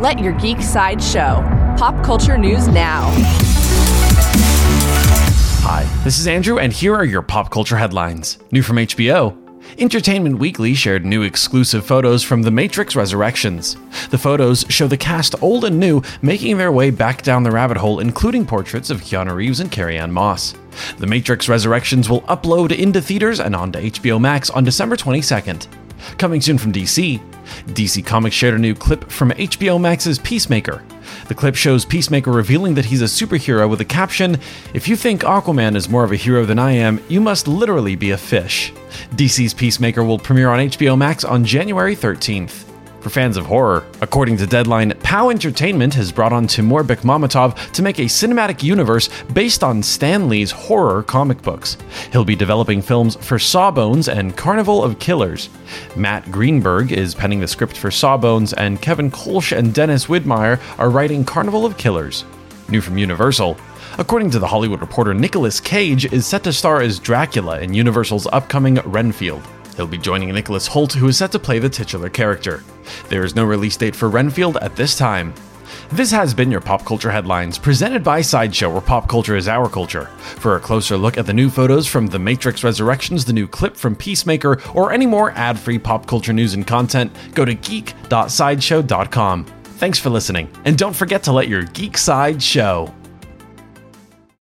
Let your geek side show. Pop culture news now. Hi, this is Andrew, and here are your pop culture headlines. New from HBO. Entertainment Weekly shared new exclusive photos from The Matrix Resurrections. The photos show the cast, old and new, making their way back down the rabbit hole, including portraits of Keanu Reeves and Carrie-Anne Moss. The Matrix Resurrections will upload into theaters and onto HBO Max on December 22nd. Coming soon from DC, DC Comics shared a new clip from HBO Max's Peacemaker. The clip shows Peacemaker revealing that he's a superhero with a caption If you think Aquaman is more of a hero than I am, you must literally be a fish. DC's Peacemaker will premiere on HBO Max on January 13th for fans of horror. According to Deadline, POW Entertainment has brought on Timur Bekmambetov to make a cinematic universe based on Stan Lee's horror comic books. He'll be developing films for Sawbones and Carnival of Killers. Matt Greenberg is penning the script for Sawbones, and Kevin Kolsch and Dennis Widmyer are writing Carnival of Killers. New from Universal. According to The Hollywood Reporter, Nicolas Cage is set to star as Dracula in Universal's upcoming Renfield. He'll be joining Nicholas Hoult, who is set to play the titular character. There is no release date for Renfield at this time. This has been your Pop Culture Headlines, presented by Sideshow, where pop culture is our culture. For a closer look at the new photos from The Matrix Resurrections, the new clip from Peacemaker, or any more ad free pop culture news and content, go to geek.sideshow.com. Thanks for listening, and don't forget to let your geek side show.